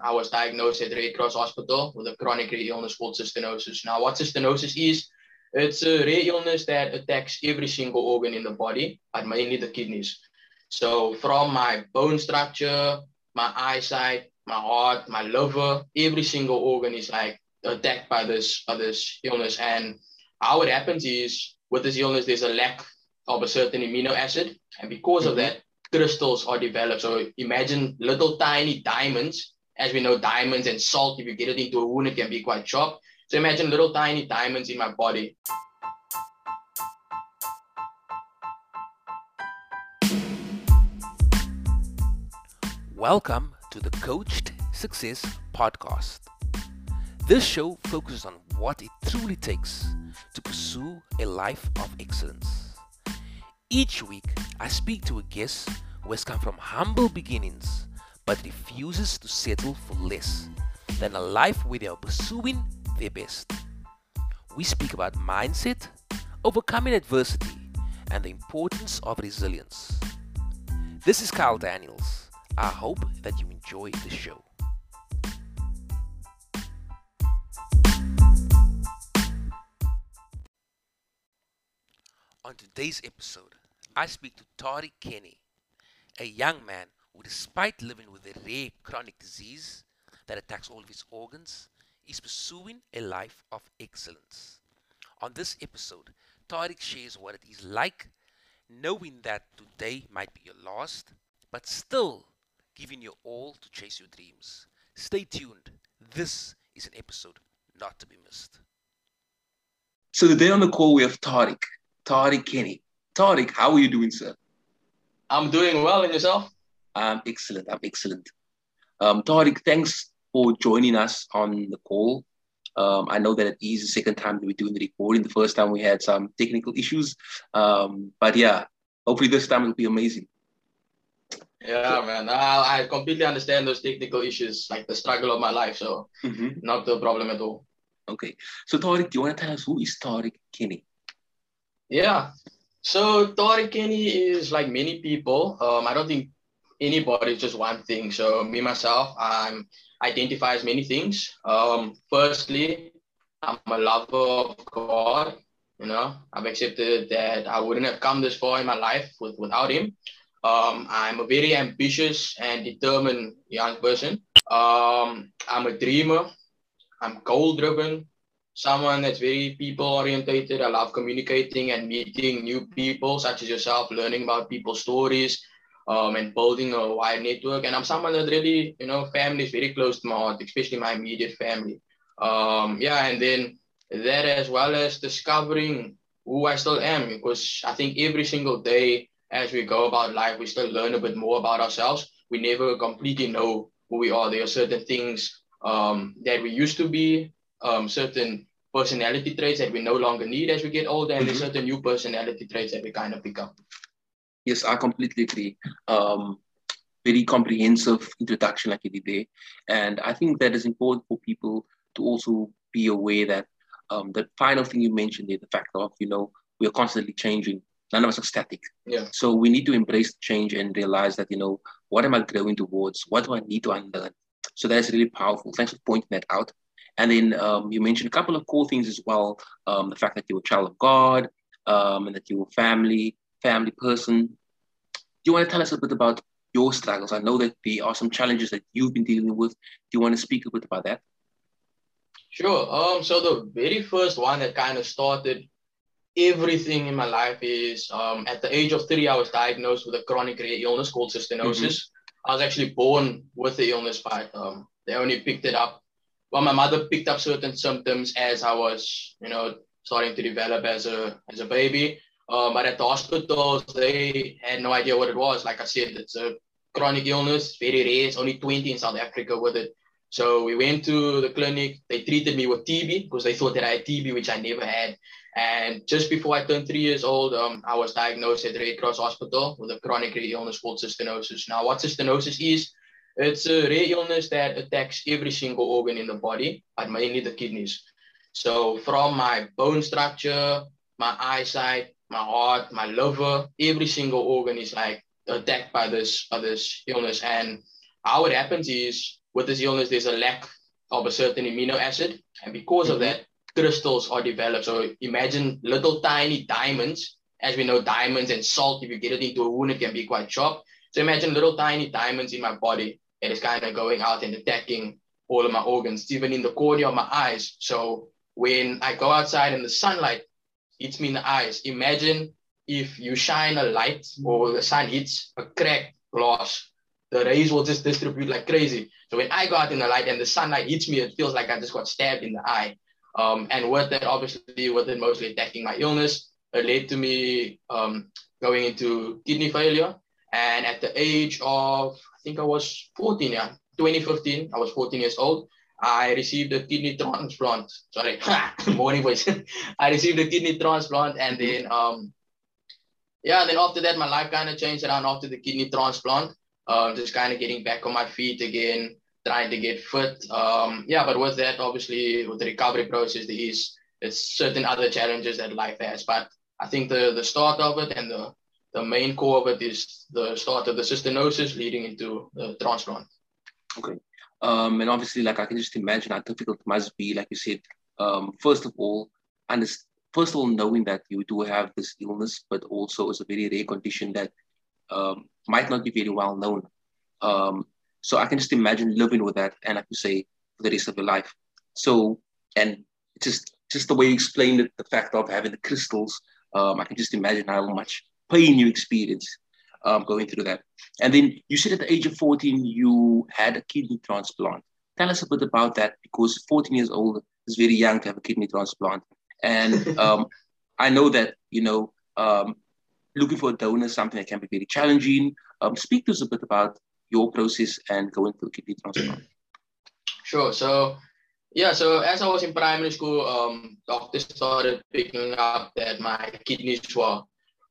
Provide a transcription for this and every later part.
I was diagnosed at Red Cross Hospital with a chronic rare illness called cystinosis. Now, what cystinosis is, it's a rare illness that attacks every single organ in the body, but mainly the kidneys. So from my bone structure, my eyesight, my heart, my liver, every single organ is like attacked by this by this illness. And how it happens is with this illness, there's a lack of a certain amino acid, and because mm-hmm. of that, crystals are developed. So imagine little tiny diamonds. As we know, diamonds and salt, if you get it into a wound, it can be quite sharp. So imagine little tiny diamonds in my body. Welcome to the Coached Success Podcast. This show focuses on what it truly takes to pursue a life of excellence. Each week, I speak to a guest who has come from humble beginnings but refuses to settle for less than a life where they are pursuing their best. We speak about mindset, overcoming adversity, and the importance of resilience. This is Kyle Daniels. I hope that you enjoy the show. On today's episode, I speak to Tariq Kenny, a young man despite living with a rare chronic disease that attacks all of his organs, is pursuing a life of excellence. On this episode, Tariq shares what it is like knowing that today might be your last, but still giving your all to chase your dreams. Stay tuned. This is an episode not to be missed. So today on the call we have Tariq, Tariq Kenny. Tariq, how are you doing, sir? I'm doing well, and yourself? I'm excellent. I'm excellent. Um, Tariq, thanks for joining us on the call. Um, I know that it is the second time that we're doing the recording. The first time we had some technical issues. Um, but yeah, hopefully this time it'll be amazing. Yeah, man. I, I completely understand those technical issues, like the struggle of my life. So, mm-hmm. not the problem at all. Okay. So, Tariq, do you want to tell us who is Tariq Kenny? Yeah. So, Tariq Kenny is like many people. Um, I don't think anybody is just one thing. So, me, myself, I'm identify as many things. Um, firstly, I'm a lover of God. You know, I've accepted that I wouldn't have come this far in my life with, without Him. Um, I'm a very ambitious and determined young person. Um, I'm a dreamer. I'm goal driven. Someone that's very people orientated. I love communicating and meeting new people, such as yourself, learning about people's stories, um, and building a wide network. And I'm someone that really, you know, family is very close to my heart, especially my immediate family. Um, yeah, and then that as well as discovering who I still am, because I think every single day as we go about life, we still learn a bit more about ourselves. We never completely know who we are. There are certain things um, that we used to be, um, certain personality traits that we no longer need as we get older, and mm-hmm. there's certain new personality traits that we kind of pick up. Yes, I completely agree. Um, very comprehensive introduction like you did there. And I think that is important for people to also be aware that um, the final thing you mentioned there, the fact of, you know, we are constantly changing. None of us are static. Yeah. So we need to embrace change and realize that, you know, what am I growing towards? What do I need to unlearn? So that's really powerful. Thanks for pointing that out. And then um, you mentioned a couple of cool things as well. Um, the fact that you're a child of God, um, and that you're a family, family person. Do you want to tell us a bit about your struggles? I know that there are some challenges that you've been dealing with. Do you want to speak a bit about that? Sure. Um, so the very first one that kind of started everything in my life is um, at the age of three, I was diagnosed with a chronic rare illness called cystinosis. Mm-hmm. I was actually born with the illness, but um, they only picked it up. Well, my mother picked up certain symptoms as I was, you know, starting to develop as a as a baby. Um, but at the hospitals, they had no idea what it was. Like I said, it's a chronic illness, very rare. It's only 20 in South Africa with it. So we went to the clinic. They treated me with TB because they thought that I had TB, which I never had. And just before I turned three years old, um, I was diagnosed at Red Cross Hospital with a chronic rare illness called cystinosis. Now, what cystinosis is, it's a rare illness that attacks every single organ in the body, but mainly the kidneys. So from my bone structure, my eyesight, my heart, my liver, every single organ is like attacked by this by this illness. And how it happens is with this illness, there's a lack of a certain amino acid. And because mm-hmm. of that, crystals are developed. So imagine little tiny diamonds. As we know, diamonds and salt, if you get it into a wound, it can be quite sharp. So imagine little tiny diamonds in my body and it's kind of going out and attacking all of my organs, even in the cornea of my eyes. So when I go outside and the sunlight hits me in the eyes, imagine if you shine a light or the sun hits a cracked glass, the rays will just distribute like crazy. So when I go out in the light and the sunlight hits me, it feels like I just got stabbed in the eye. Um, and with that, obviously, with it mostly attacking my illness, it led to me um, going into kidney failure. And at the age of, I think I was 14, yeah, 2015, I was 14 years old. I received a kidney transplant. Sorry, morning voice. I received a kidney transplant, and then um, yeah, then after that, my life kind of changed around after the kidney transplant. Um, just kind of getting back on my feet again, trying to get fit. Um, yeah, but with that, obviously, with the recovery process, there is it's certain other challenges that life has. But I think the the start of it and the the main core of it is the start of the cystinosis leading into the transplant. Okay. Um, and obviously, like I can just imagine how difficult it must be, like you said, um, first of all, and first of all, knowing that you do have this illness, but also it's a very rare condition that um, might not be very well known. Um, so I can just imagine living with that, and like you say, for the rest of your life. So, and just just the way you explained it, the fact of having the crystals, um, I can just imagine how much pain you experience um, going through that. And then you said at the age of 14, you had a kidney transplant. Tell us a bit about that because 14 years old is very young to have a kidney transplant. And um, I know that, you know, um, looking for a donor is something that can be very challenging. Um, speak to us a bit about your process and going through kidney transplant. Sure. So, yeah, so as I was in primary school, um, doctors started picking up that my kidneys were,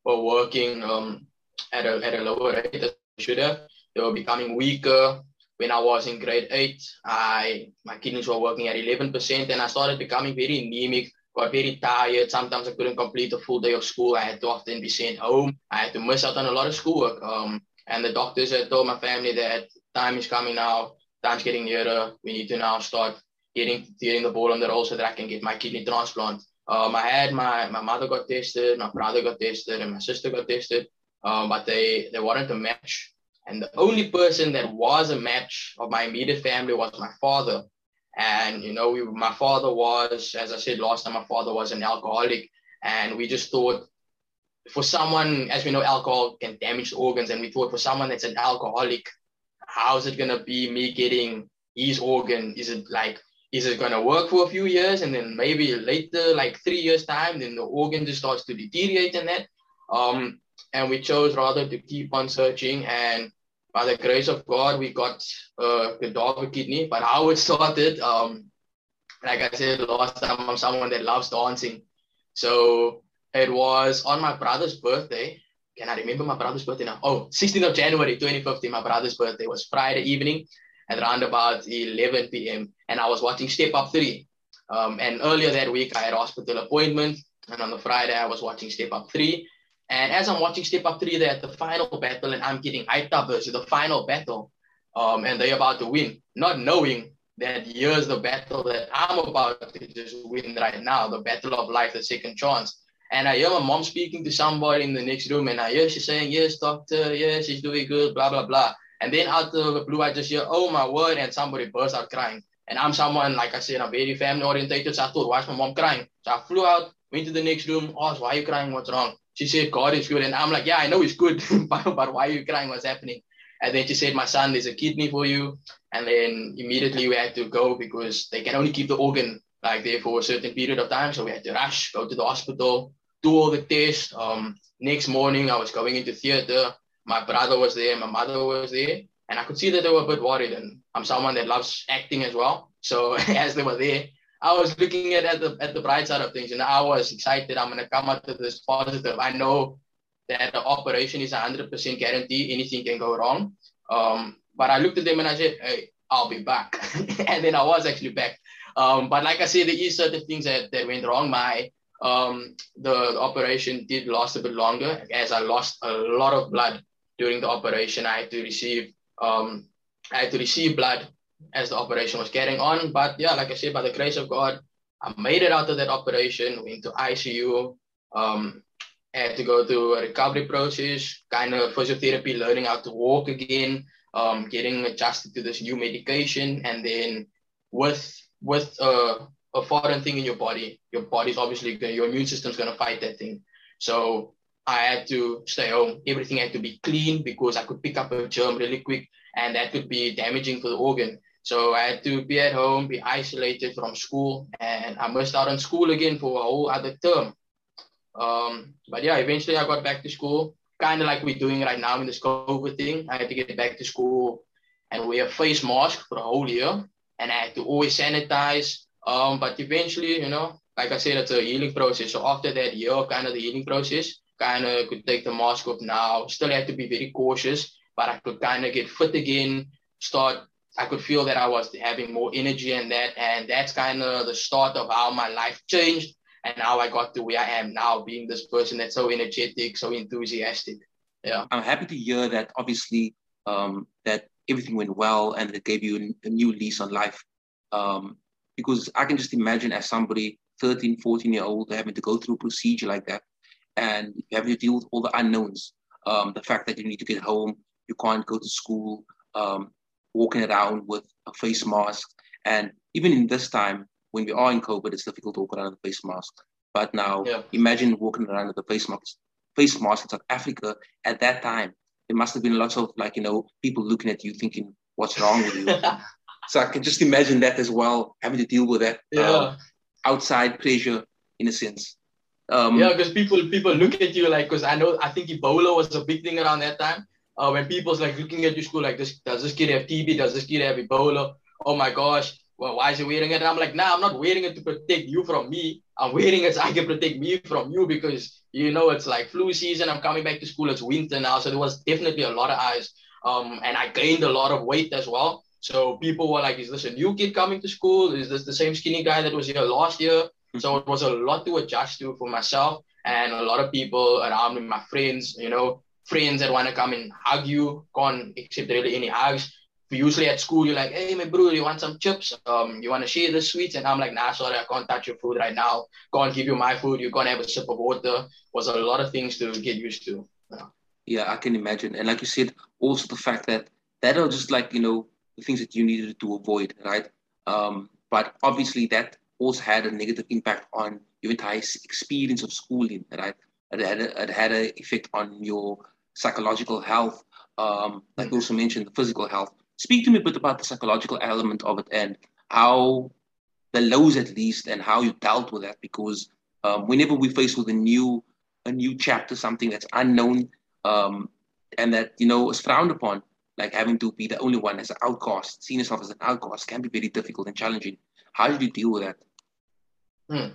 were working um, at a, at a lower rate than they should have. They were becoming weaker. When I was in grade eight, I my kidneys were working at 11%, and I started becoming very anemic, got very tired. Sometimes I couldn't complete a full day of school. I had to often be sent home. I had to miss out on a lot of schoolwork. Um, and the doctors had told my family that time is coming now, time's getting nearer. We need to now start getting getting the ball on the roll so that I can get my kidney transplant. Um, I had my my mother got tested, my brother got tested, and my sister got tested um, but they they weren't a match. And the only person that was a match of my immediate family was my father. And you know, we, my father was, as I said last time, my father was an alcoholic, and we just thought for someone, as we know, alcohol can damage the organs, and we thought for someone that's an alcoholic, how's it gonna be me getting his organ? Is it like is it going to work for a few years and then maybe later like three years time then the organ just starts to deteriorate and that um and we chose rather to keep on searching. And by the grace of God, we got uh, a cadaver kidney. But how it started, um, like I said last time, I'm someone that loves dancing. So it was on my brother's birthday. Can I remember my brother's birthday now? Oh, 16th of January 2015, my brother's birthday was Friday evening at around about 11 p.m. And I was watching Step Up 3. Um, and earlier that week, I had hospital appointment. And on the Friday, I was watching Step Up 3. And as I'm watching Step Up 3 there at the final battle, and I'm getting hyped up versus the final battle, um, and they're about to win, not knowing that here's the battle that I'm about to just win right now, the battle of life, the second chance. And I hear my mom speaking to somebody in the next room, and I hear she's saying, Yes, doctor, yes, she's doing good, blah, blah, blah. And then out of the blue, I just hear, Oh my word, and somebody bursts out crying. And I'm someone, like I said, I'm very family orientated. So I thought, why is my mom crying? So I flew out, went to the next room, asked, Why are you crying? What's wrong? She said, God is good. And I'm like, yeah, I know it's good, but, but why are you crying? What's happening? And then she said, my son, there's a kidney for you. And then immediately we had to go because they can only keep the organ like there for a certain period of time. So we had to rush, go to the hospital, do all the tests. Um, next morning, I was going into theater. My brother was there, my mother was there. And I could see that they were a bit worried. And I'm someone that loves acting as well. So as they were there, I was looking at, at the at the bright side of things, and I was excited. I'm gonna come out of this positive. I know that the operation is 100% guarantee. Anything can go wrong. Um, but I looked at them and I said, "Hey, I'll be back," and then I was actually back. Um, but like I said, there is certain things that, that went wrong. My um, the, the operation did last a bit longer, as I lost a lot of blood during the operation. I had to receive um, I had to receive blood as the operation was carrying on. But yeah, like I said, by the grace of God, I made it out of that operation, went to ICU, um, had to go through a recovery process, kind of physiotherapy, learning how to walk again, um, getting adjusted to this new medication, and then with with uh, a foreign thing in your body, your body's obviously your immune system's gonna fight that thing. So I had to stay home. Everything had to be clean because I could pick up a germ really quick, and that could be damaging for the organ. So I had to be at home, be isolated from school, and I missed out on school again for a whole other term. Um, but yeah, eventually I got back to school, kind of like we're doing right now in this COVID thing. I had to get back to school and wear a face mask for a whole year, and I had to always sanitize. Um, but eventually, you know, like I said, it's a healing process. So after that year, kind of the healing process, kind of could take the mask off now. Still had to be very cautious, but I could kind of get fit again, start I could feel that I was having more energy and that, and that's kind of the start of how my life changed and how I got to where I am now, being this person that's so energetic, so enthusiastic. Yeah, I'm happy to hear that. Obviously, um, that everything went well and it gave you a new lease on life. Um, because I can just imagine as somebody 13, 14 year old having to go through a procedure like that and having to deal with all the unknowns. Um, the fact that you need to get home, you can't go to school, um, walking around with a face mask. And even in this time, when we are in COVID, it's difficult to walk around with a face mask. But now, yeah. imagine walking around with a face mask, face mask in South Africa at that time. There must have been lots of like you know people looking at you, thinking, "What's wrong with you?" so I can just imagine that as well, having to deal with that yeah. uh, outside pressure, in a sense. Um, yeah, because people people look at you like because I know I think Ebola was a big thing around that time uh, when people's like looking at your school like this, does this kid have TB? Does this kid have Ebola? Oh my gosh, well, why is he wearing it? And I'm like, nah, I'm not wearing it to protect you from me. I'm wearing it so I can protect me from you because you know it's like flu season. I'm coming back to school. It's winter now, so there was definitely a lot of eyes. Um, and I gained a lot of weight as well. So people were like, is this a new kid coming to school? Is this the same skinny guy that was here last year? Mm-hmm. So it was a lot to adjust to for myself and a lot of people around me, my friends, you know, friends that want to come and hug you, can't accept really any hugs. Usually at school, you're like, hey, my bro, you want some chips? Um, you want to share the sweets? And I'm like, nah, sorry, I can't touch your food right now. Can't give you my food. You can't have a sip of water. Was a lot of things to get used to. Yeah. yeah, I can imagine. And like you said, also the fact that that are just like, you know, the things that you needed to avoid, right? Um, but obviously that also had a negative impact on your entire experience of schooling, right? It had, it had an effect on your psychological health, um, like you also mentioned, the physical health. Speak to me a bit about the psychological element of it and how the lows, at least, and how you dealt with that. Because um, whenever we face with a new, a new chapter, something that's unknown, um, and that you know is frowned upon, like having to be the only one as an outcast, seeing yourself as an outcast, can be very difficult and challenging. How did you deal with that? Hmm.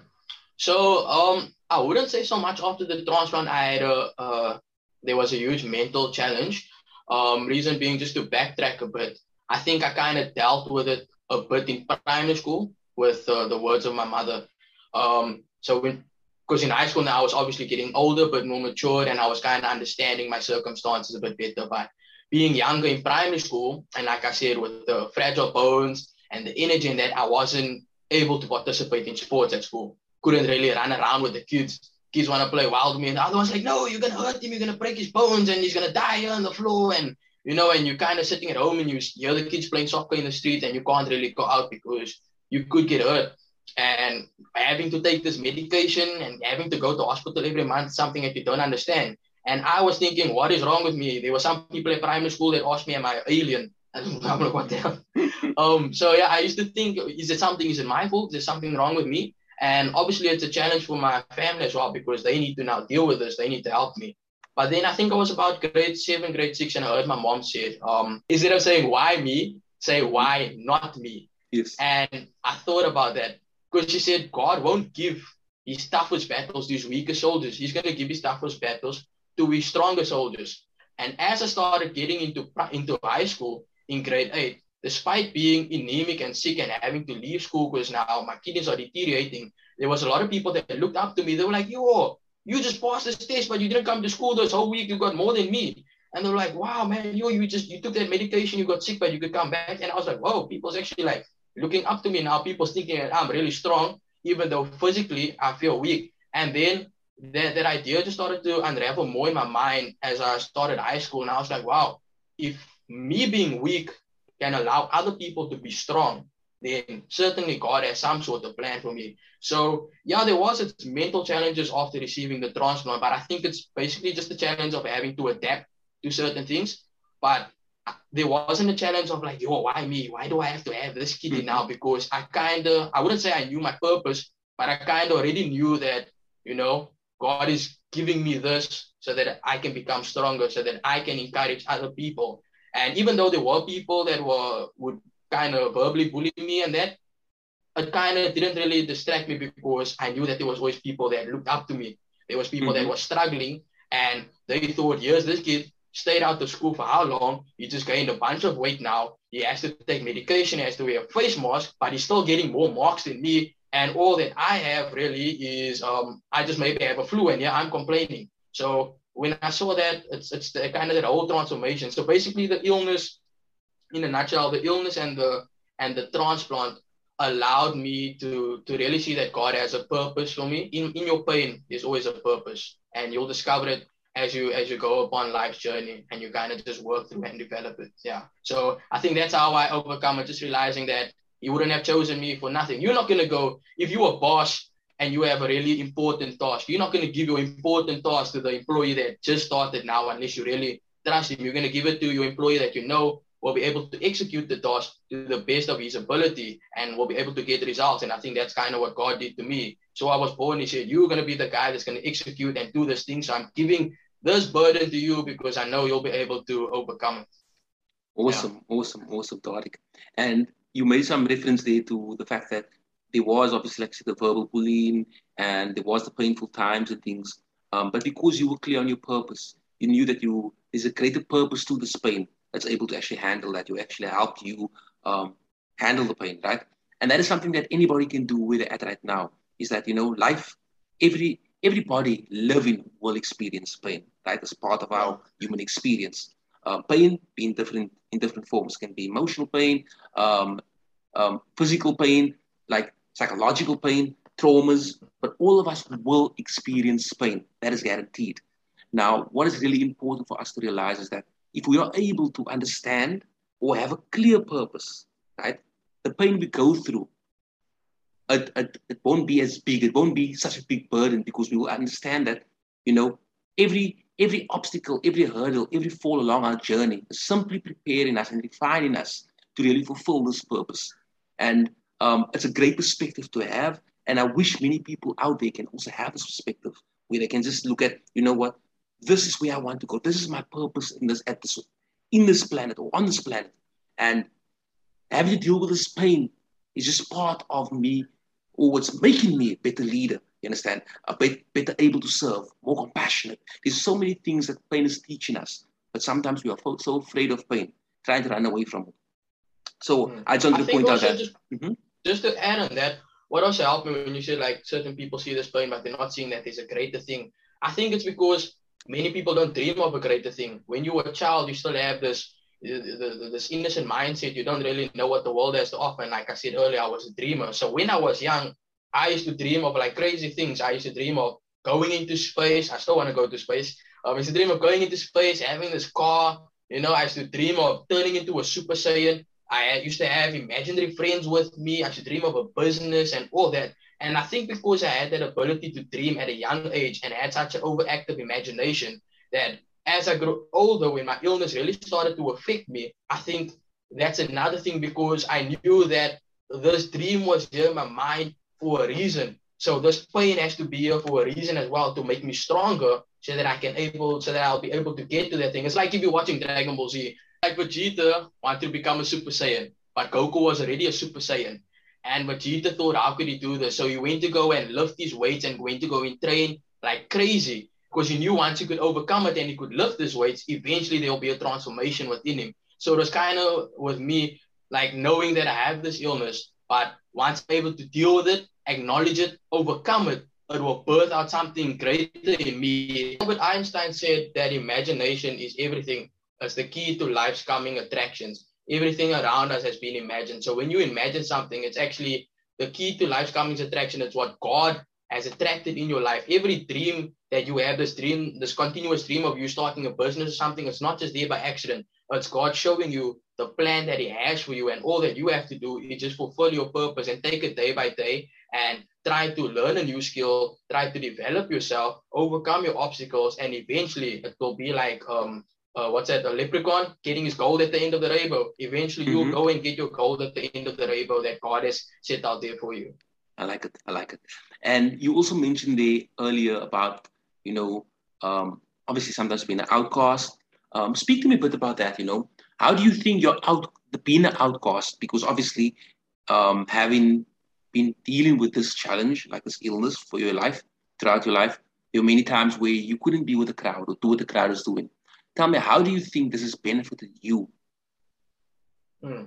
So um, I wouldn't say so much after the transplant. I had a, a there was a huge mental challenge. Um, reason being, just to backtrack a bit, I think I kind of dealt with it a bit in primary school with uh, the words of my mother. Um, so because in high school now I was obviously getting older, but more matured, and I was kind of understanding my circumstances a bit better. But being younger in primary school, and like I said, with the fragile bones and the energy in that, I wasn't able to participate in sports at school. Couldn't really run around with the kids kids want to play wild me, and the other one's like, no, you're gonna hurt him, you're gonna break his bones, and he's gonna die on the floor, and you know, and you're kind of sitting at home and you hear the kids playing soccer in the street, and you can't really go out because you could get hurt. And having to take this medication and having to go to hospital every month, something that you don't understand. And I was thinking, what is wrong with me? There were some people at primary school that asked me, am I alien? I'm like, what the hell? um, so yeah, I used to think, is it something, is it my fault? Is there something wrong with me? And obviously, it's a challenge for my family as well because they need to now deal with this. They need to help me. But then I think I was about grade seven, grade six, and I heard my mom say, um, instead of saying why me, say why not me. Yes. And I thought about that because she said God won't give his toughest battles to his weaker soldiers. He's going to give his toughest battles to his stronger soldiers. And as I started getting into into high school in grade eight, despite being anemic and sick and having to leave school because now my kidneys are deteriorating, there was a lot of people that looked up to me. They were like, yo, you just passed this test, but you didn't come to school this whole week. You got more than me. And they're like, wow, man, you you just you took that medication, you got sick, but you could come back. And I was like, whoa, people's actually like looking up to me now. People's thinking that I'm really strong, even though physically I feel weak. And then that, that idea just started to unravel more in my mind as I started high school. And I was like, wow, if me being weak can allow other people to be strong, then certainly God has some sort of plan for me. So yeah, there was its mental challenges after receiving the transplant, but I think it's basically just the challenge of having to adapt to certain things. But there wasn't a challenge of like, yo, why me? Why do I have to have this kidney mm-hmm. now? Because I kind of, I wouldn't say I knew my purpose, but I kind of already knew that, you know, God is giving me this so that I can become stronger, so that I can encourage other people. And even though there were people that were would kind of verbally bully me and that, it kind of didn't really distract me because I knew that there was always people that looked up to me. There was people mm-hmm. that were struggling and they thought, here's this kid, stayed out of school for how long? He just gained a bunch of weight now. He has to take medication, he has to wear a face mask, but he's still getting more marks than me. And all that I have really is um, I just maybe have a flu and yeah, I'm complaining. So when I saw that, it's it's the, kind of that whole transformation. So basically, the illness, in a nutshell, the illness and the and the transplant allowed me to to really see that God has a purpose for me. In in your pain, there's always a purpose, and you'll discover it as you as you go upon life's journey, and you kind of just work through and develop it. Yeah. So I think that's how I overcome it. Just realizing that He wouldn't have chosen me for nothing. You're not gonna go if you were boss and you have a really important task. You're not going to give your important task to the employee that just started now unless you really trust him. You're going to give it to your employee that you know will be able to execute the task to the best of his ability and will be able to get results. And I think that's kind of what God did to me. So I was born, he said, You're going to be the guy that's going to execute and do this thing. So I'm giving this burden to you because I know you'll be able to overcome it. Awesome, yeah. awesome, awesome, Tariq. And you made some reference there to the fact that there was obviously like the verbal bullying and there was the painful times and things. Um, but because you were clear on your purpose, you knew that you there's a greater purpose to this pain that's able to actually handle that. You actually helped you um, handle the pain, right? And that is something that anybody can do with they're right now. Is that you know life, every everybody living will experience pain, right? As part of our human experience. Uh, pain being different in different forms can be emotional pain, um, um, physical pain, like psychological pain, traumas, but all of us will experience pain. That is guaranteed. Now, what is really important for us to realize is that if we are able to understand or have a clear purpose, right, the pain we go through, it, it, it won't be as big, it won't be such a big burden because we will understand that, you know, every every obstacle, every hurdle, every fall along our journey is simply preparing us and refining us to really fulfill this purpose. And um, it's a great perspective to have. And I wish many people out there can also have this perspective where they can just look at, you know what, this is where I want to go. This is my purpose in this episode, in this planet or on this planet. And having to deal with this pain is just part of me or what's making me a better leader. You understand? A bit better able to serve, more compassionate. There's so many things that pain is teaching us, but sometimes we are so afraid of pain, trying to run away from it. So mm. I just want to point out that. Just, mm-hmm just to add on that, what also helped me when you said like certain people see this pain, but they're not seeing that there's a greater thing. I think it's because many people don't dream of a greater thing. When you were a child, you still have this this innocent mindset. You don't really know what the world has to offer. And like I said earlier, I was a dreamer. So when I was young, I used to dream of like crazy things. I used to dream of going into space. I still want to go to space. Um, I used to dream of going into space, having this car. You know, I used to dream of turning into a Super Saiyan. I used to have imaginary friends with me. I used to dream of a business and all that. And I think because I had that ability to dream at a young age and had such an overactive imagination that as I grew older, when my illness really started to affect me, I think that's another thing because I knew that this dream was here in my mind for a reason. So this pain has to be here for a reason as well to make me stronger so that I can able so that I'll be able to get to that thing. It's like if you're watching Dragon Ball Z, like Vegeta wanted to become a Super Saiyan, but Goku was already a Super Saiyan. And Vegeta thought, how could he do this? So he went to go and lift these weights and went to go and train like crazy because he knew once he could overcome it and he could lift these weights, eventually there'll be a transformation within him. So it was kind of with me, like knowing that I have this illness, but once I'm able to deal with it, acknowledge it, overcome it, it will birth out something greater in me. Albert Einstein said that imagination is everything. It's the key to life's coming attractions. Everything around us has been imagined. So when you imagine something, it's actually the key to life's coming attraction. It's what God has attracted in your life. Every dream that you have, this dream, this continuous dream of you starting a business or something, it's not just there by accident. It's God showing you the plan that He has for you, and all that you have to do is just fulfill your purpose and take it day by day and try to learn a new skill, try to develop yourself, overcome your obstacles, and eventually it will be like um uh, what's that, a leprechaun getting his gold at the end of the rainbow. Eventually mm-hmm. you'll go and get your gold at the end of the rainbow that God has set out there for you. I like it. I like it. And you also mentioned there earlier about, you know, um, obviously sometimes being an outcast. Um, speak to me a bit about that, you know. How do you think you're out the being an outcast? Because obviously um, having been dealing with this challenge, like this illness for your life, throughout your life, there were many times where you couldn't be with the crowd or do what the crowd is doing. Tell me, how do you think this has benefited you? Hmm.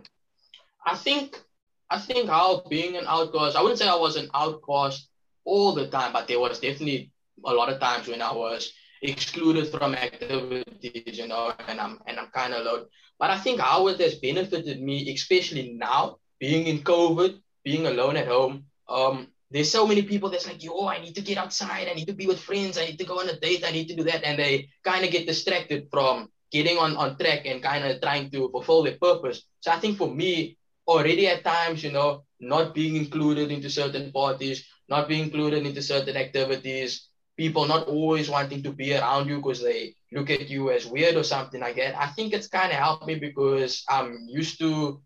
I think I think how being an outcast, I wouldn't say I was an outcast all the time, but there was definitely a lot of times when I was excluded from activities, you know, and I'm and I'm kind of alone. But I think how it has benefited me, especially now, being in COVID, being alone at home. Um, there's so many people that's like, yo, I need to get outside, I need to be with friends, I need to go on a date, I need to do that. And they kind of get distracted from getting on, on track and kind of trying to fulfill their purpose. So I think for me, already at times, you know, not being included into certain parties, not being included into certain activities, people not always wanting to be around you because they look at you as weird or something like that. I think it's kind of helped me because I'm used to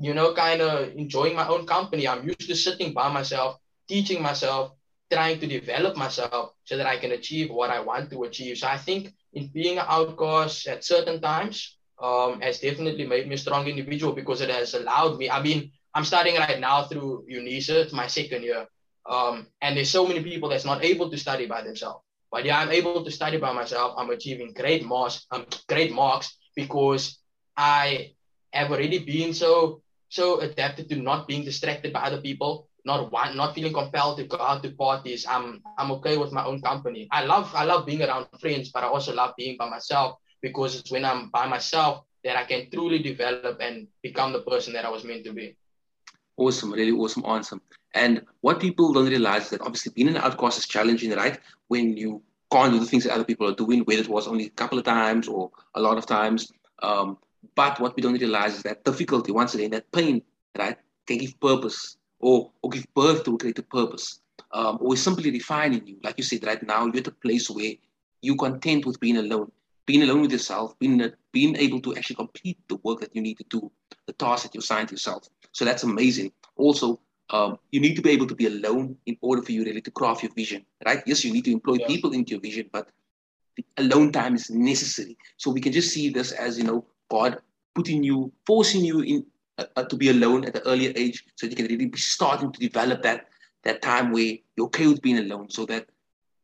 you know, kind of enjoying my own company. I'm used to sitting by myself, teaching myself, trying to develop myself so that I can achieve what I want to achieve. So I think in being an outcast at certain times um, has definitely made me a strong individual because it has allowed me. I mean, I'm studying right now through UNISA, it's my second year. Um, and there's so many people that's not able to study by themselves. But yeah, I'm able to study by myself. I'm achieving great marks, um, great marks because I have already been so so adapted to not being distracted by other people, not want, not feeling compelled to go out to parties. I'm I'm okay with my own company. I love I love being around friends, but I also love being by myself because it's when I'm by myself that I can truly develop and become the person that I was meant to be. Awesome, really awesome answer. And what people don't realize is that obviously being an outcast is challenging, right? When you can't do the things that other people are doing, whether it was only a couple of times or a lot of times. Um, but what we don't realize is that difficulty, once again, that pain, right, can give purpose or, or give birth to a greater purpose. Um, or simply defining you. Like you said, right now, you're at a place where you're content with being alone, being alone with yourself, being, being able to actually complete the work that you need to do, the task that you assigned to yourself. So that's amazing. Also, um, you need to be able to be alone in order for you really to craft your vision, right? Yes, you need to employ yeah. people into your vision, but the alone time is necessary. So we can just see this as, you know, God putting you, forcing you in uh, to be alone at an earlier age, so you can really be starting to develop that that time where you're okay with being alone, so that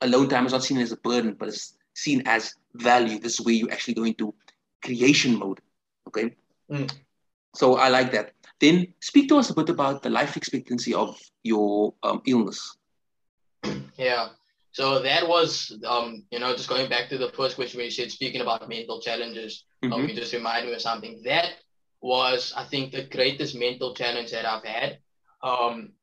alone time is not seen as a burden, but it's seen as value. This is where you actually go into creation mode. Okay. Mm. So I like that. Then speak to us a bit about the life expectancy of your um, illness. Yeah. So that was, um, you know, just going back to the first question where you said speaking about mental challenges, mm-hmm. um, you just reminded me of something. That was, I think, the greatest mental challenge that I've had. Um,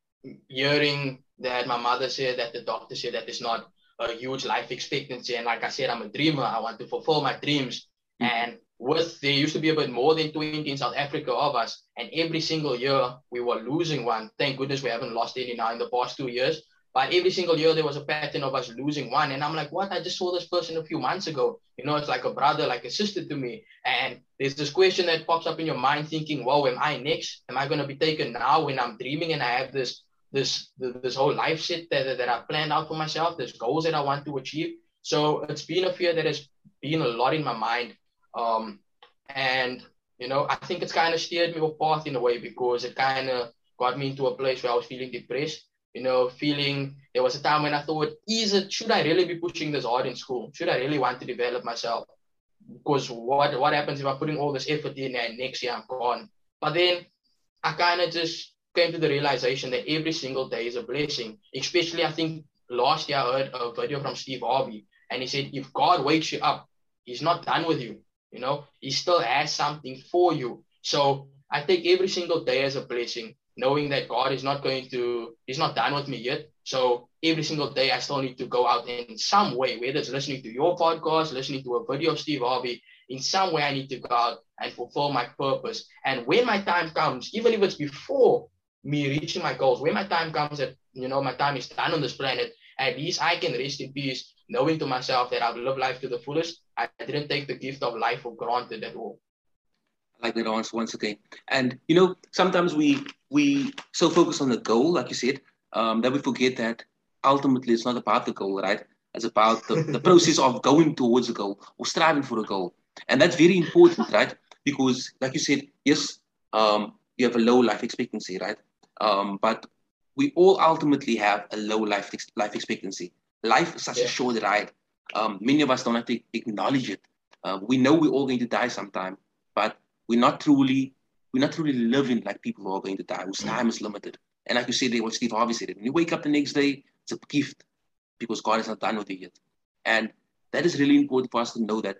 hearing that my mother said that the doctor said that it's not a huge life expectancy, and like I said, I'm a dreamer. I want to fulfill my dreams, mm-hmm. and with there used to be a bit more than 20 in South Africa of us, and every single year we were losing one. Thank goodness we haven't lost any now in the past two years. But every single year there was a pattern of us losing one. And I'm like, what? I just saw this person a few months ago. You know, it's like a brother, like a sister to me. And there's this question that pops up in your mind thinking, whoa, am I next? Am I going to be taken now when I'm dreaming and I have this this this whole life set that, that I've planned out for myself, there's goals that I want to achieve. So it's been a fear that has been a lot in my mind. Um, and, you know, I think it's kind of steered me apart in a way because it kind of got me into a place where I was feeling depressed you know, feeling there was a time when I thought, is it should I really be pushing this hard in school? Should I really want to develop myself? Because what what happens if I'm putting all this effort in and next year I'm gone? But then I kind of just came to the realization that every single day is a blessing. Especially I think last year I heard a video from Steve Harvey, and he said, if God wakes you up, He's not done with you. You know, He still has something for you. So I take every single day as a blessing, knowing that God is not going to, He's not done with me yet. So every single day, I still need to go out in some way, whether it's listening to your podcast, listening to a video of Steve Harvey, in some way, I need to go out and fulfill my purpose. And when my time comes, even if it's before me reaching my goals, when my time comes that, you know, my time is done on this planet, at least I can rest in peace, knowing to myself that I've lived life to the fullest. I didn't take the gift of life for granted at all. I like that answer once again. And you know, sometimes we we so focus on the goal, like you said, um, that we forget that ultimately it's not about the goal, right? It's about the, the process of going towards a goal or striving for a goal. And that's very important, right? Because, like you said, yes, um, you have a low life expectancy, right? Um, but we all ultimately have a low life life expectancy. Life is such yeah. a short ride. Um, many of us don't have to acknowledge it. Uh, we know we're all going to die sometime, but we're not truly we're not really living like people who are going to die, whose time is limited. And like you said, what Steve Harvey said, when you wake up the next day, it's a gift because God is not done with you yet. And that is really important for us to know that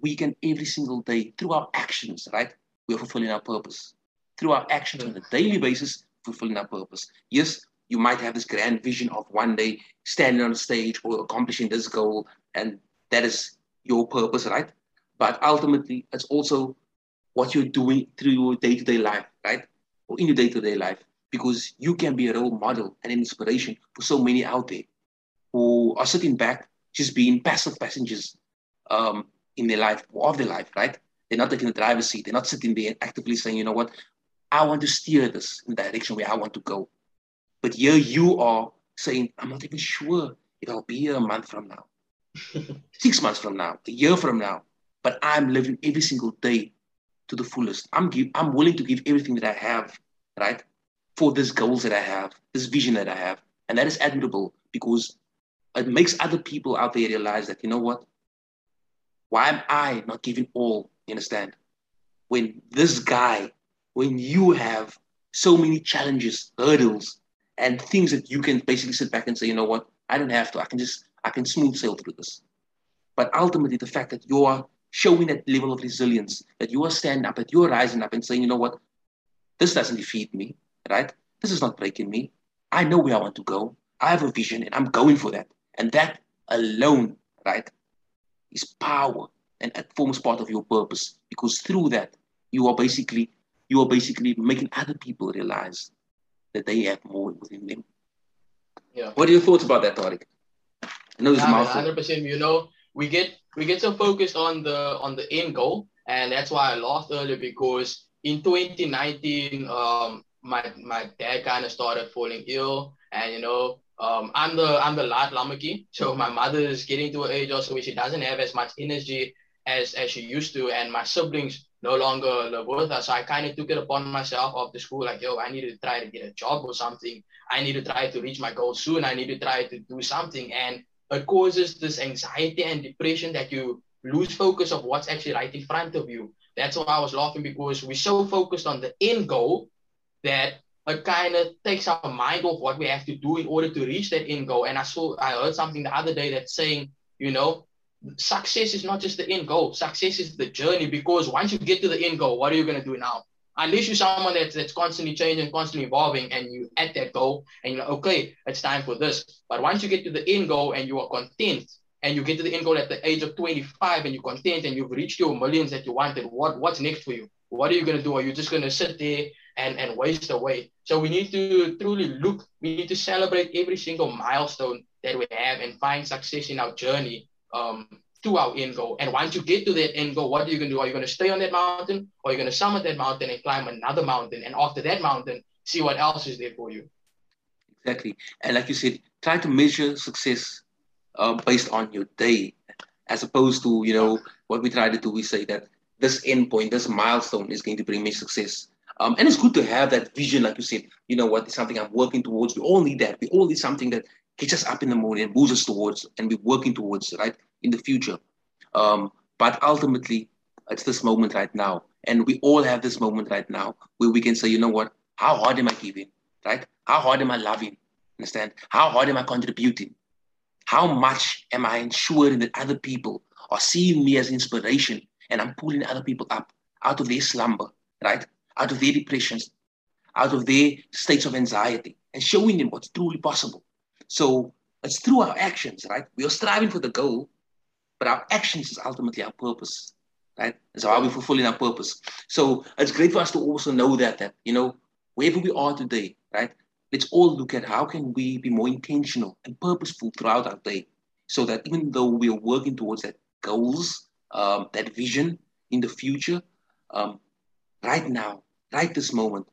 we can every single day, through our actions, right, we are fulfilling our purpose. Through our actions on a daily basis, fulfilling our purpose. Yes, you might have this grand vision of one day standing on a stage or accomplishing this goal, and that is your purpose, right? But ultimately, it's also what you're doing through your day to day life, right? Or in your day to day life because you can be a role model and an inspiration for so many out there who are sitting back, just being passive passengers um, in their life, or of their life, right? They're not taking the driver's seat. They're not sitting there actively saying, you know what, I want to steer this in the direction where I want to go. But here you are saying, I'm not even sure if I'll be here a month from now, six months from now, a year from now. But I'm living every single day to the fullest. I'm give, I'm willing to give everything that I have, right? for these goals that I have, this vision that I have. And that is admirable because it makes other people out there realize that, you know what? Why am I not giving all? You understand? When this guy, when you have so many challenges, hurdles, and things that you can basically sit back and say, you know what? I don't have to. I can just, I can smooth sail through this. But ultimately, the fact that you are showing that level of resilience, that you are standing up, that you are rising up and saying, you know what? This doesn't defeat me right? This is not breaking me. I know where I want to go. I have a vision and I'm going for that. And that alone, right, is power and it forms part of your purpose because through that you are basically you are basically making other people realize that they have more within them. Yeah. What are your thoughts about that, Tariq? I know this yeah, hundred percent. You know, we get we get so focused on the on the end goal, and that's why I lost earlier because in 2019, um, my my dad kind of started falling ill, and you know, um, I'm the I'm the last lamaki, so my mother is getting to an age also where she doesn't have as much energy as as she used to, and my siblings no longer live with us. So I kind of took it upon myself after school, like, yo, I need to try to get a job or something. I need to try to reach my goal soon. I need to try to do something, and it causes this anxiety and depression that you lose focus of what's actually right in front of you. That's why I was laughing because we're so focused on the end goal that it kind of takes our mind off what we have to do in order to reach that end goal. And I saw, I heard something the other day that's saying, you know, success is not just the end goal. Success is the journey because once you get to the end goal, what are you going to do now? Unless you're someone that's, that's constantly changing, constantly evolving, and you at that goal and you're like, okay, it's time for this. But once you get to the end goal and you are content, and you get to the end goal at the age of 25 and you're content and you've reached your millions that you wanted, what what's next for you? What are you going to do? Are you just going to sit there and, and waste away. So we need to truly look, we need to celebrate every single milestone that we have and find success in our journey um, to our end goal. And once you get to that end goal, what are you going to do? Are you going to stay on that mountain or are you going to summit that mountain and climb another mountain? And after that mountain, see what else is there for you. Exactly. And like you said, try to measure success uh, based on your day as opposed to, you know, what we try to do, we say that this end point, this milestone is going to bring me success. Um, and it's good to have that vision, like you said, you know what, it's something I'm working towards. We all need that. We all need something that gets us up in the morning and moves us towards and we're working towards, right, in the future. Um, but ultimately, it's this moment right now. And we all have this moment right now where we can say, you know what, how hard am I giving, right? How hard am I loving? Understand? How hard am I contributing? How much am I ensuring that other people are seeing me as inspiration and I'm pulling other people up out of their slumber, right? Out of their depressions, out of their states of anxiety and showing them what's truly possible. So it's through our actions, right? We are striving for the goal, but our actions is ultimately our purpose, right? So how we fulfilling our purpose. So it's great for us to also know that, that, you know, wherever we are today, right? Let's all look at how can we be more intentional and purposeful throughout our day so that even though we are working towards that goals, um, that vision in the future, um, right now, right this moment,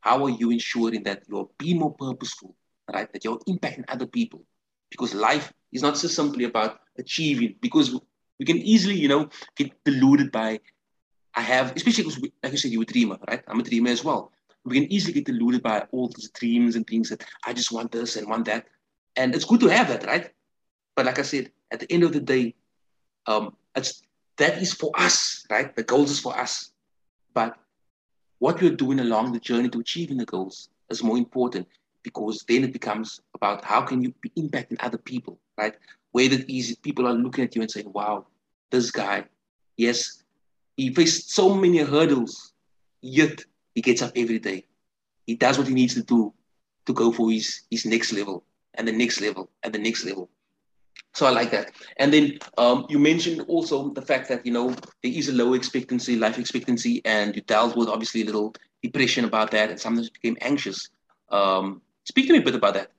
how are you ensuring that you're being more purposeful, right? That you're impacting other people? Because life is not so simply about achieving, because we can easily, you know, get deluded by, I have, especially because, we, like I said, you're a dreamer, right? I'm a dreamer as well. We can easily get deluded by all these dreams and things that I just want this and want that. And it's good to have that, right? But like I said, at the end of the day, um, it's that is for us, right? The goals is for us. But what we're doing along the journey to achieving the goals is more important because then it becomes about how can you be impacting other people, right? Where that easy people are looking at you and saying, wow, this guy, yes, he faced so many hurdles, yet he gets up every day. He does what he needs to do to go for his, his next level and the next level and the next level. So I like that. And then um, you mentioned also the fact that, you know, there is a low expectancy, life expectancy, and you dealt with obviously a little depression about that and sometimes became anxious. Um, speak to me a bit about that.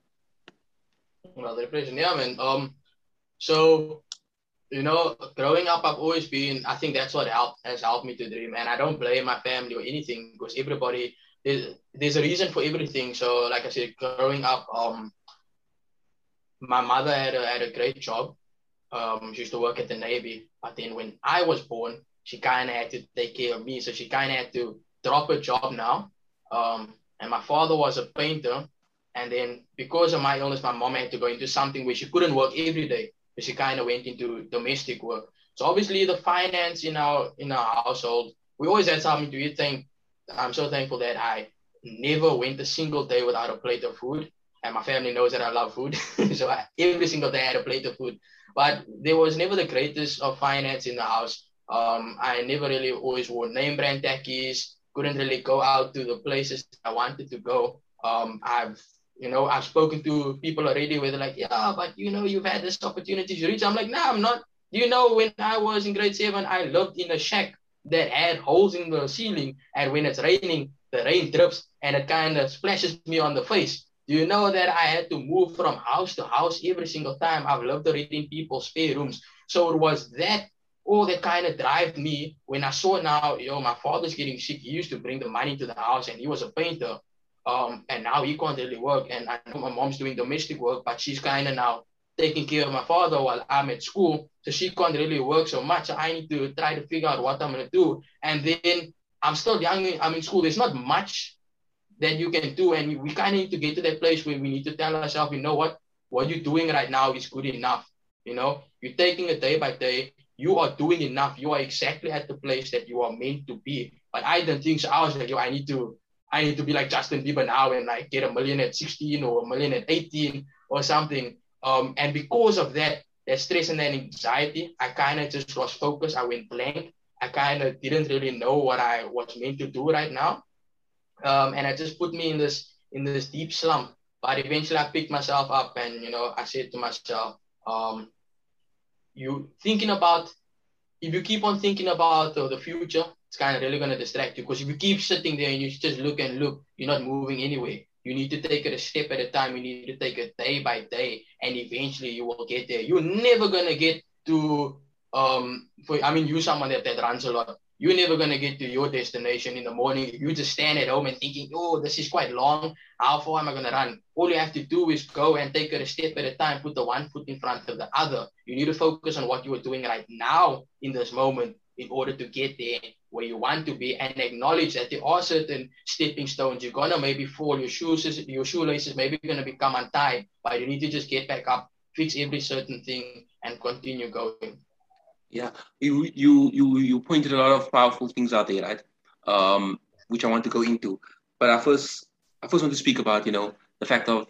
Well, depression, yeah, man. Um, so, you know, growing up, I've always been, I think that's what helped, has helped me to dream. And I don't blame my family or anything because everybody, there's, there's a reason for everything. So, like I said, growing up, um, my mother had a, had a great job. Um, she used to work at the Navy. But then when I was born, she kind of had to take care of me. So she kind of had to drop her job now. Um, and my father was a painter. And then because of my illness, my mom had to go into something where she couldn't work every day. She kind of went into domestic work. So obviously the finance in our in our household, we always had something to eat. Thank, I'm so thankful that I never went a single day without a plate of food and my family knows that I love food. so I, every single day I had a plate of food. But there was never the greatest of finance in the house. Um, I never really always wore name brand tackies. Couldn't really go out to the places I wanted to go. Um, I've you know I've spoken to people already where they're like, yeah, but you know you've had this opportunity to reach. I'm like, nah, I'm not. You know, when I was in grade seven, I lived in a shack that had holes in the ceiling, and when it's raining, the rain drips and it kind of splashes me on the face. Do you know that I had to move from house to house every single time? I've lived already in people's spare rooms. So it was that all that kind of drive me when I saw now, you know, my father's getting sick. He used to bring the money to the house and he was a painter. Um, and now he can't really work. And I know my mom's doing domestic work, but she's kind of now taking care of my father while I'm at school. So she can't really work so much. I need to try to figure out what I'm going to do. And then I'm still young. I'm in school. There's not much that you can do. And we kind of need to get to that place where we need to tell ourselves, you know what, what you're doing right now is good enough. You know, you're taking it day by day. You are doing enough. You are exactly at the place that you are meant to be. But I don't think so. I was like, yo, I need to, I need to be like Justin Bieber now and like get a million at 16 or a million at 18 or something. Um, and because of that, that stress and that anxiety, I kind of just lost focus. I went blank. I kind of didn't really know what I was meant to do right now um, and it just put me in this in this deep slump. But eventually, I picked myself up, and you know, I said to myself, um, "You thinking about if you keep on thinking about uh, the future, it's kind of really going to distract you. Because if you keep sitting there and you just look and look, you're not moving anyway. You need to take it a step at a time. You need to take it day by day, and eventually you will get there. You're never gonna get to um. For I mean, you someone that that runs a lot you're never going to get to your destination in the morning. You just stand at home and thinking, oh, this is quite long. How far am I going to run? All you have to do is go and take it a step at a time, put the one foot in front of the other. You need to focus on what you are doing right now in this moment in order to get there where you want to be and acknowledge that there are certain stepping stones. You're to maybe fall, your shoes, your shoelaces maybe to become untied, but you need to just get back up, fix every certain thing, and continue going. Yeah, you you you you pointed a lot of powerful things out there, right? Um, which I want to go into. But I first I first want to speak about you know the fact of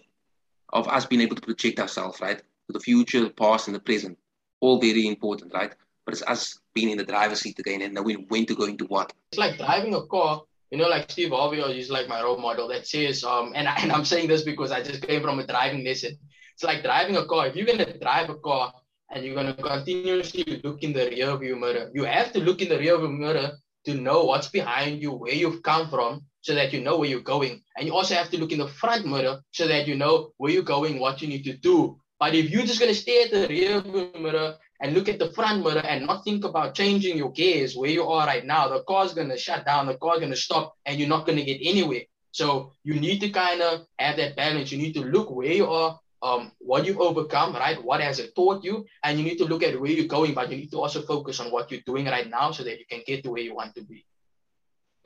of us being able to project ourselves, right? The future, the past, and the present. All very important, right? But it's us being in the driver's seat again and knowing when to go into what. It's like driving a car. You know, like Steve Harvey is like my role model that says, um, and, I, and I'm saying this because I just came from a driving lesson. It's like driving a car. If you're gonna drive a car and you're gonna continuously look in the rear view mirror, you have to look in the rear view mirror to know what's behind you, where you've come from, so that you know where you're going. And you also have to look in the front mirror so that you know where you're going, what you need to do. But if you're just going to stay at the rear mirror and look at the front mirror and not think about changing your gears where you are right now, the car's going to shut down, the car's going to stop, and you're not going to get anywhere. So you need to kind of have that balance. You need to look where you are, um, what you've overcome, right? What has it taught you? And you need to look at where you're going, but you need to also focus on what you're doing right now so that you can get to where you want to be.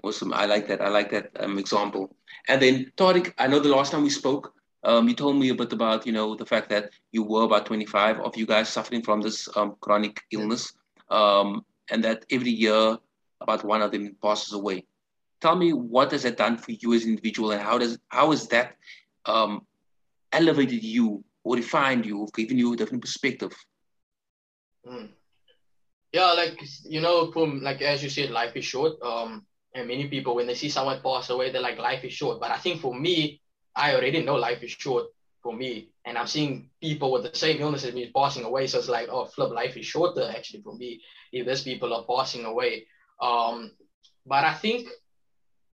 Awesome. I like that. I like that um, example. And then, Tariq, I know the last time we spoke, um, you told me a bit about, you know, the fact that you were about 25 of you guys suffering from this um, chronic illness, um, and that every year about one of them passes away. Tell me what has that done for you as an individual, and how does how has that um, elevated you or refined you, or given you a different perspective? Mm. Yeah, like you know, from like as you said, life is short. Um, and many people, when they see someone pass away, they're like, life is short. But I think for me, I already know life is short for me. And I'm seeing people with the same illness as me passing away. So it's like, oh, flip, life is shorter actually for me if these people are passing away. Um, but I think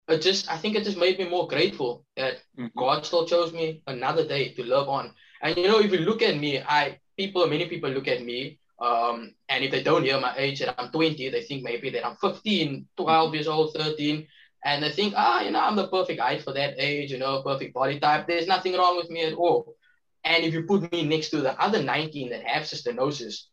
it just, I think it just made me more grateful that mm-hmm. God still chose me another day to live on. And you know, if you look at me, I people, many people look at me um, and if they don't hear my age that I'm 20, they think maybe that I'm 15, 12 years old, 13. And they think, ah, you know, I'm the perfect height for that age, you know, perfect body type. There's nothing wrong with me at all. And if you put me next to the other 19 that have cystinosis,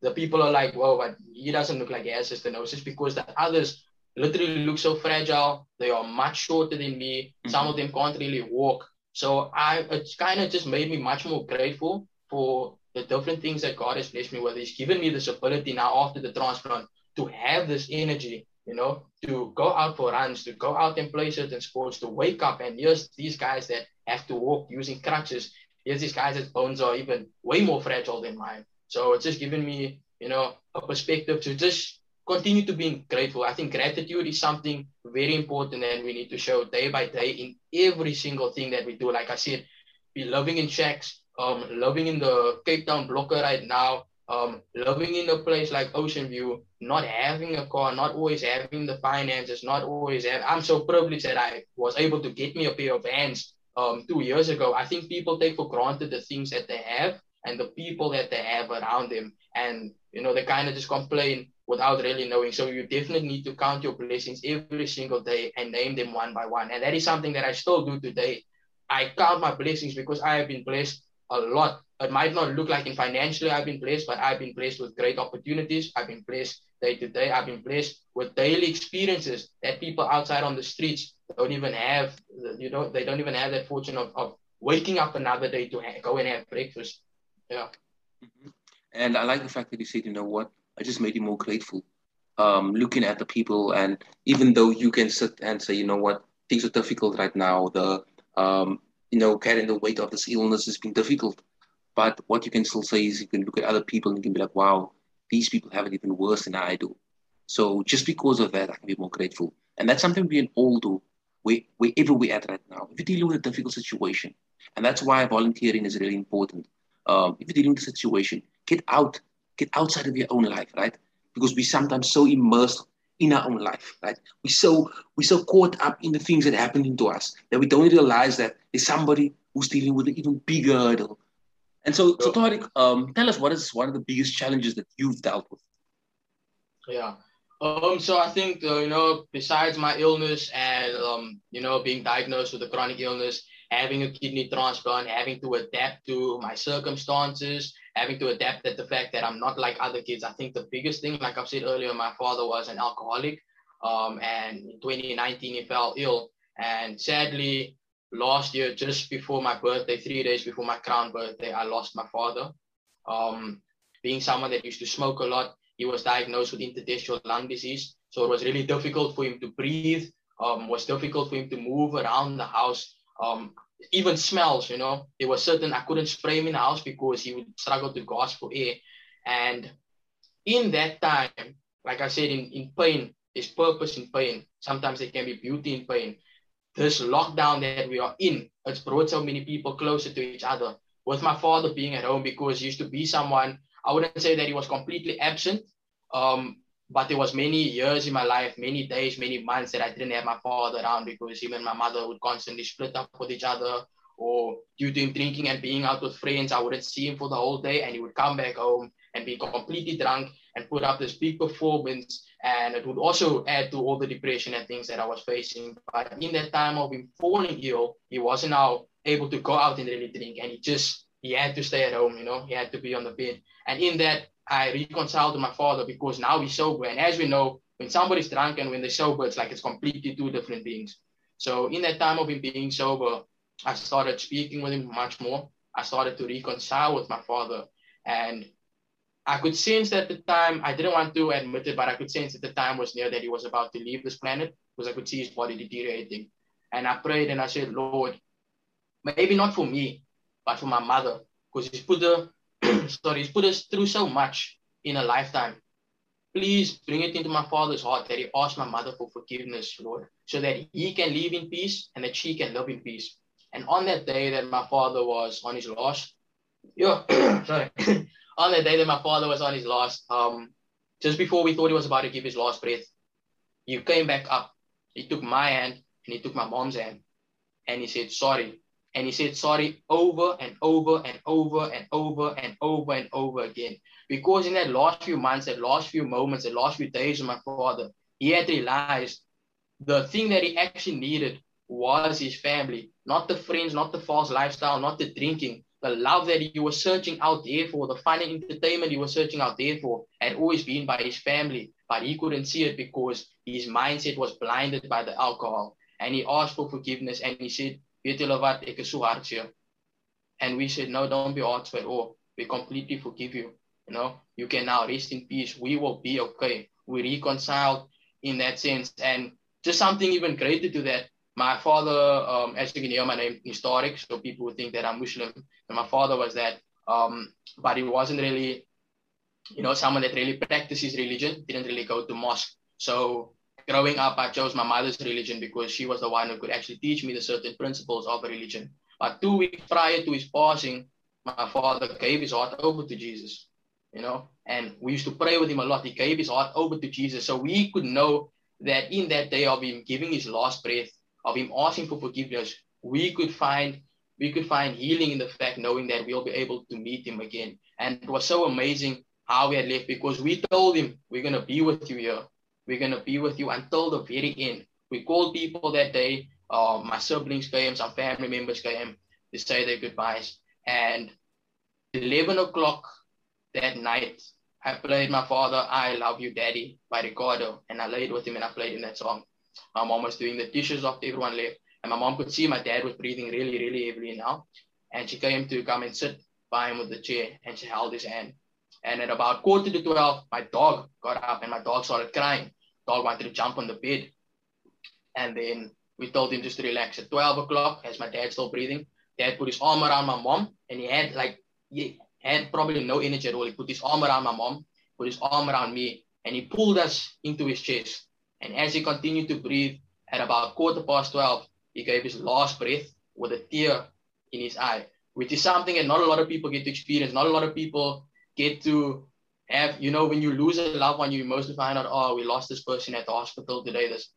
the people are like, whoa, but he doesn't look like he has cystinosis because the others literally look so fragile. They are much shorter than me. Mm-hmm. Some of them can't really walk. So I, it's kind of just made me much more grateful for the different things that God has blessed me with. He's given me this ability now after the transplant to have this energy, you know, to go out for runs, to go out and play certain sports, to wake up. And here's these guys that have to walk using crutches. Here's these guys that bones are even way more fragile than mine. So it's just given me, you know, a perspective to just continue to be grateful. I think gratitude is something very important and we need to show day by day in every single thing that we do. Like I said, be loving in checks, um, loving in the Cape Town blocker right now, um, living in a place like Ocean View, not having a car, not always having the finances, not always have, I'm so privileged that I was able to get me a pair of Vans um, two years ago. I think people take for granted the things that they have and the people that they have around them. And, you know, they kind of just complain without really knowing. So you definitely need to count your blessings every single day and name them one by one. And that is something that I still do today. I count my blessings because I have been blessed a lot. It might not look like in financially I've been blessed, but I've been blessed with great opportunities. I've been blessed day to day. I've been blessed with daily experiences that people outside on the streets don't even have. You know, they don't even have that fortune of, of waking up another day to ha- go and have breakfast. Yeah. Mm-hmm. And I like the fact that you said, you know what, I just made you more grateful. Um, looking at the people, and even though you can sit and say, you know what, things are difficult right now, the um, you know, carrying the weight of this illness has been difficult. But what you can still say is you can look at other people and you can be like, wow, these people have it even worse than I do. So just because of that, I can be more grateful. And that's something we can all do wherever we're at right now. If you're dealing with a difficult situation, and that's why volunteering is really important. Um, if you're dealing with a situation, get out, get outside of your own life, right? Because we sometimes so immersed in our own life, right? We so we so caught up in the things that happen to us that we don't realize that there's somebody who's dealing with an even bigger hurdle. And so, so Tariq, um, tell us what is one of the biggest challenges that you've dealt with? Yeah. Um, so I think uh, you know, besides my illness and um, you know, being diagnosed with a chronic illness, having a kidney transplant, having to adapt to my circumstances, having to adapt to the fact that I'm not like other kids. I think the biggest thing, like I've said earlier, my father was an alcoholic. Um, and in 2019, he fell ill. And sadly, last year, just before my birthday, three days before my crown birthday, I lost my father. Um, being someone that used to smoke a lot, he was diagnosed with interstitial lung disease. So it was really difficult for him to breathe, um, was difficult for him to move around the house. Um, even smells, you know, there was certain, I couldn't spray him in the house because he would struggle to gasp for air. And in that time, like I said, in, in pain, there's purpose in pain. Sometimes there can be beauty in pain. This lockdown that we are in, it's brought so many people closer to each other. With my father being at home because he used to be someone, I wouldn't say that he was completely absent, um, but there was many years in my life, many days, many months that I didn't have my father around because him and my mother would constantly split up with each other. Or due to him drinking and being out with friends, I wouldn't see him for the whole day, and he would come back home and be completely drunk and put up this big performance. And it would also add to all the depression and things that I was facing. But in that time of him falling ill, he wasn't now able to go out and really drink, and he just he had to stay at home. You know, he had to be on the bed. And in that, I reconciled to my father because now he's sober. And as we know, when somebody's drunk and when they're sober, it's like it's completely two different beings. So in that time of him being sober, I started speaking with him much more. I started to reconcile with my father. And I could sense at the time, I didn't want to admit it, but I could sense that the time was near that he was about to leave this planet because I could see his body deteriorating. And I prayed and I said, Lord, maybe not for me, but for my mother, because he's put the sorry, he's put us through so much in a lifetime. Please bring it into my father's heart that he ask my mother for forgiveness, Lord, so that he can live in peace and that she can live in peace. And on that day that my father was on his last, yeah, sorry, on that day that my father was on his last, um, just before we thought he was about to give his last breath, he came back up. He took my hand and he took my mom's hand, and he said, "Sorry, and he said sorry over and over and over and over and over and over again. Because in that last few months, that last few moments, that last few days of my father, he had realized the thing that he actually needed was his family, not the friends, not the false lifestyle, not the drinking. The love that he was searching out there for, the fun and entertainment he was searching out there for, had always been by his family, but he couldn't see it because his mindset was blinded by the alcohol. And he asked for forgiveness and he said. And we said, no, don't be hard at all. We completely forgive you. You know, you can now rest in peace. We will be okay. We reconciled in that sense. And just something even greater to that, my father, um, as you can hear, my name is Tariq, so people would think that I'm Muslim. And my father was that, um, but he wasn't really, you know, someone that really practices religion, didn't really go to mosque. So growing up, I chose my mother's religion because she was the one who could actually teach me the certain principles of religion. But two weeks prior to his passing, my father gave his heart over to Jesus, you know, and we used to pray with him a lot. He gave his heart over to Jesus. So we could know that in that day of him giving his last breath, of him asking for forgiveness, we could find we could find healing in the fact knowing that we'll be able to meet him again. And it was so amazing how we had left because we told him, We're gonna be with you here. We're to be with you until the very end. We called people that day. Uh, my siblings came, some family members came to say their goodbyes. And 11 o'clock that night, I played my father, I Love You Daddy by Ricardo. And I laid with him and I played in that song. My mom was doing the dishes after everyone left. And my mom could see my dad was breathing really, really heavily now. And she came to come and sit by him with the chair and she held his hand. And at about quarter to 12, my dog got up and my dog started crying dog wanted to jump on the bed. And then we told him just to relax. At 12 o'clock, as my dad still breathing, dad put his arm around my mom and he had like, he had probably no energy at all. He put his arm around my mom, put his arm around me, and he pulled us into his chest. And as he continued to breathe, at about quarter past 12, he gave his last breath with a tear in his eye, which is something that not a lot of people get to experience. Not a lot of people get to have you know when you lose a loved one, you mostly find out, oh, we lost this person at the hospital today. This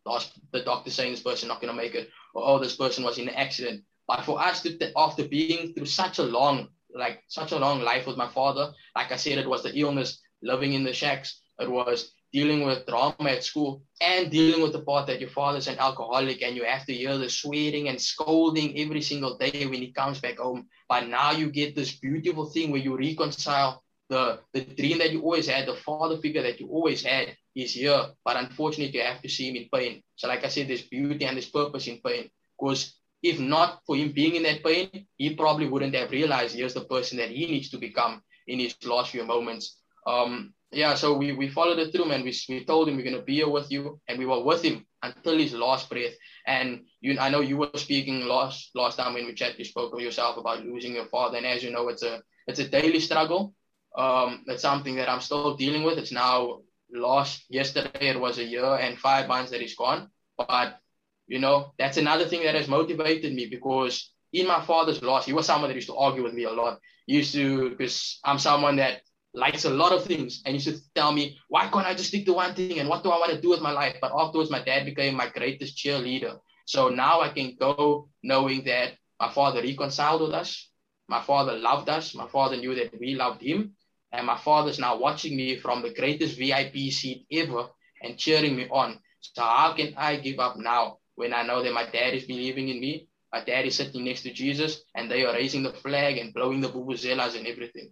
the doctor saying this person not gonna make it, or oh, this person was in an accident. But for us to after being through such a long like such a long life with my father, like I said, it was the illness, living in the shacks, it was dealing with drama at school, and dealing with the part that your father's an alcoholic and you have to hear the swearing and scolding every single day when he comes back home. But now you get this beautiful thing where you reconcile the, the dream that you always had, the father figure that you always had is here. But unfortunately, you have to see him in pain. So like I said, there's beauty and there's purpose in pain. Because if not for him being in that pain, he probably wouldn't have realized here's the person that he needs to become in his last few moments. Um, yeah, so we, we followed it through, man. We, we told him we're going to be here with you, and we were with him until his last breath. And you, I know you were speaking last last time when we chat. You spoke of yourself about losing your father, and as you know, it's a it's a daily struggle. Um, it's something that I'm still dealing with. It's now last yesterday. It was a year and five months that he's gone. But you know, that's another thing that has motivated me because in my father's loss, he was someone that used to argue with me a lot. He used to because I'm someone that likes a lot of things and used to tell me, why can't I just stick to one thing and what do I want to do with my life? But afterwards, my dad became my greatest cheerleader. So now I can go knowing that my father reconciled with us. My father loved us. My father knew that we loved him. And my father's now watching me from the greatest VIP seat ever and cheering me on. So how can I give up now when I know that my dad is believing in me? My dad is sitting next to Jesus and they are raising the flag and blowing the vuvuzelas and everything.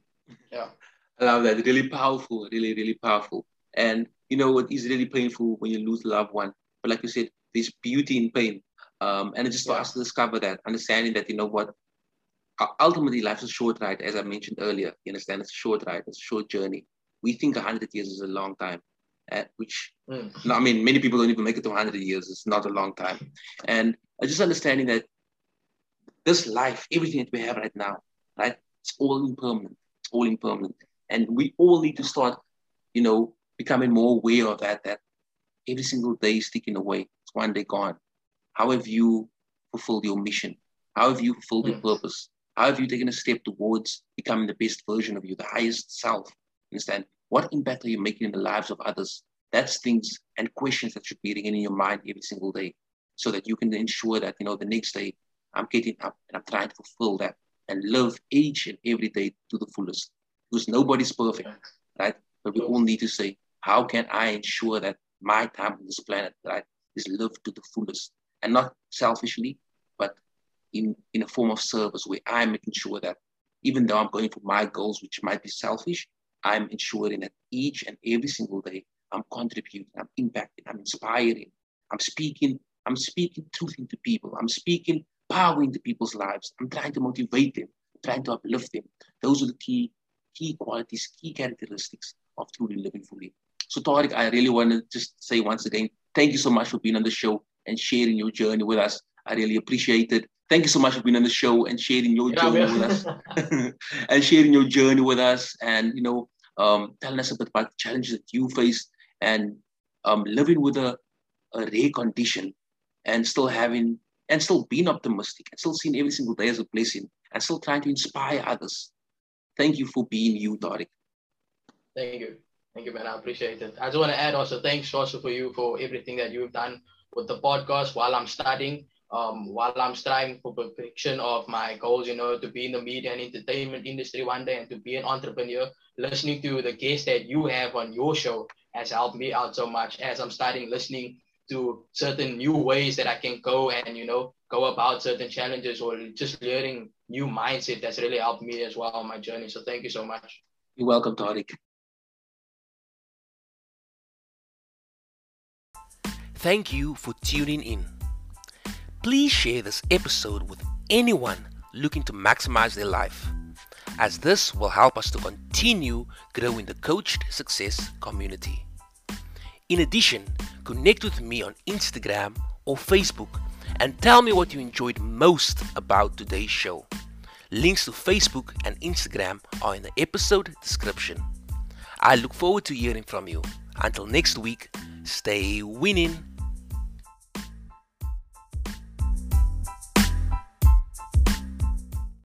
Yeah. I love that. Really powerful, really, really powerful. And you know what is really painful when you lose a loved one. But like you said, there's beauty in pain. Um, and it's just for us to discover that, understanding that, you know what, ultimately life's a short ride, as I mentioned earlier. You understand? It's a short ride, it's a short journey. We think 100 years is a long time, uh, which, mm. no, I mean, many people don't even make it to 100 years. It's not a long time. And just understanding that this life, everything that we have right now, right, it's all impermanent. It's all impermanent. And we all need to start, you know, becoming more aware of that, that every single day is ticking away. It's one day gone. How have you fulfilled your mission? How have you fulfilled your purpose? How have you taken a step towards becoming the best version of you, the highest self? Understand? What impact are you making in the lives of others? That's things and questions that should be ringing in your mind every single day so that you can ensure that, you know, the next day I'm getting up and I'm trying to fulfill that and live each and every day to the fullest because nobody's perfect, right? But we all need to say, how can I ensure that my time on this planet, right, is lived to the fullest and not selfishly, but in, in a form of service where I'm making sure that even though I'm going for my goals, which might be selfish, I'm ensuring that each and every single day I'm contributing, I'm impacting, I'm inspiring, I'm speaking, I'm speaking truth into people, I'm speaking power into people's lives, I'm trying to motivate them, trying to uplift them. Those are the key key qualities, key characteristics of truly living fully. So, Tariq, I really want to just say once again, thank you so much for being on the show and sharing your journey with us. I really appreciate it. Thank you so much for being on the show and sharing your yeah, journey with us, and sharing your journey with us, and you know, um, telling us a bit about the challenges that you faced and um, living with a, a rare condition, and still having and still being optimistic and still seeing every single day as a blessing and still trying to inspire others Thank you for being you, Tariq. Thank you. Thank you, man. I appreciate it. I just want to add also thanks also for you for everything that you've done with the podcast while I'm studying, um, while I'm striving for perfection of my goals, you know, to be in the media and entertainment industry one day and to be an entrepreneur. Listening to the guests that you have on your show has helped me out so much as I'm starting listening to certain new ways that I can go and, you know, go about certain challenges or just learning new mindset that's really helped me as well on my journey. So thank you so much. You're welcome, Tariq. Thank you for tuning in. Please share this episode with anyone looking to maximize their life, as this will help us to continue growing the coached success community. In addition, connect with me on Instagram or Facebook and tell me what you enjoyed most about today's show. Links to Facebook and Instagram are in the episode description. I look forward to hearing from you. Until next week, stay winning